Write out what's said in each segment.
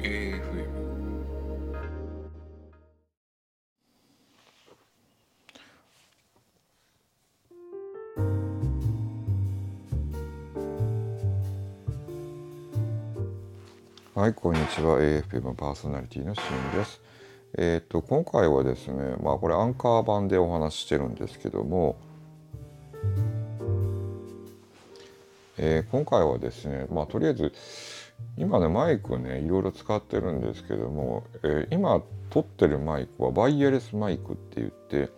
AFM はいこんにちは。AFM パーソナリティのしんです。えっ、と今回はですねまあこれアンカー版でお話してるんですけどもえー、今回はですねまあとりあえず今ね、マイクね、いろいろ使ってるんですけども、えー、今撮ってるマイクはバイヤレスマイクって言って、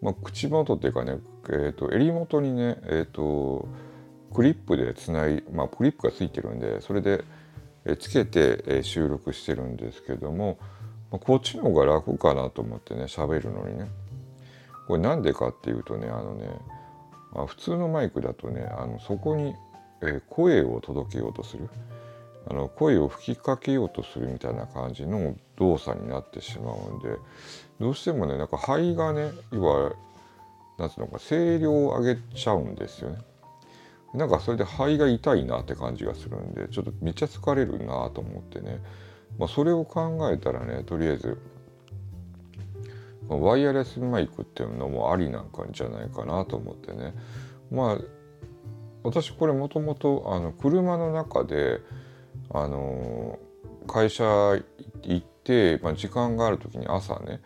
まあ、口元っていうかね、えーと、襟元にね、えーと、クリップでつない、まあ、クリップがついてるんでそれでつけて収録してるんですけどもまあこっちの方が楽かなと思ってね喋るのにね。これなんでかっていうとねあのね、まあ、普通のマイクだとねあのそこに声を届けようとする。あの声を吹きかけようとするみたいな感じの動作になってしまうんでどうしてもねなんか肺がね要は何つうのか声量を上げちゃうんですよね。なんかそれで肺が痛いなって感じがするんでちょっとめっちゃ疲れるなと思ってね、まあ、それを考えたらねとりあえずワイヤレスマイクっていうのもありなんかじゃないかなと思ってねまあ私これもともと車の中であの会社行って、まあ、時間がある時に朝ね、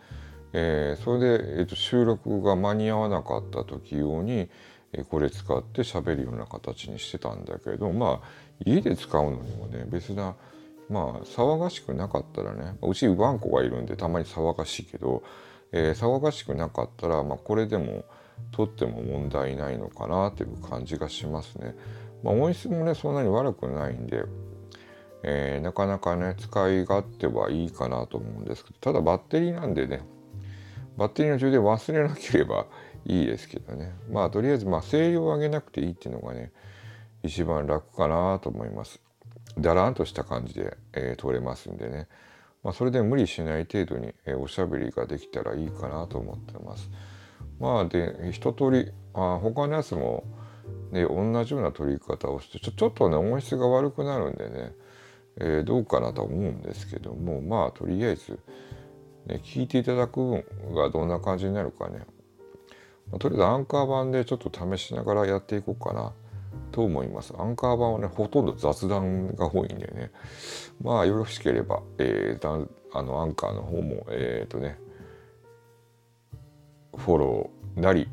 えー、それで、えー、と収録が間に合わなかった時用にえこれ使って喋るような形にしてたんだけどまあ家で使うのにもね別なまあ騒がしくなかったらねうちワンコがいるんでたまに騒がしいけど、えー、騒がしくなかったら、まあ、これでも撮っても問題ないのかなという感じがしますね。まあ、音質もねそんなに悪くないんで、えー、なかなかね使い勝手はいいかなと思うんですけどただバッテリーなんでねバッテリーの充電忘れなければいいですけどね。まあとりあえずまあ声量を上げなくていいっていうのがね一番楽かなと思います。だらんとした感じで、えー、通れますんでね。まあそれで無理しない程度に、えー、おしゃべりができたらいいかなと思ってます。まあで一通りあ他のやつもね同じような取り方をしてちょちょっとね音質が悪くなるんでね、えー、どうかなと思うんですけどもまあとりあえず、ね、聞いていただく分がどんな感じになるかねまあ、とりあえずアンカー版でちょっと試しながらやっていこうかなと思います。アンカー版はね、ほとんど雑談が多いんでね、まあよろしければ、えー、あのアンカーの方も、えっ、ー、とね、フォローなり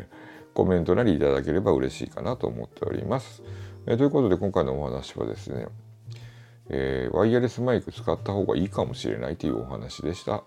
コメントなりいただければ嬉しいかなと思っております。えー、ということで今回のお話はですね、えー、ワイヤレスマイク使った方がいいかもしれないというお話でした。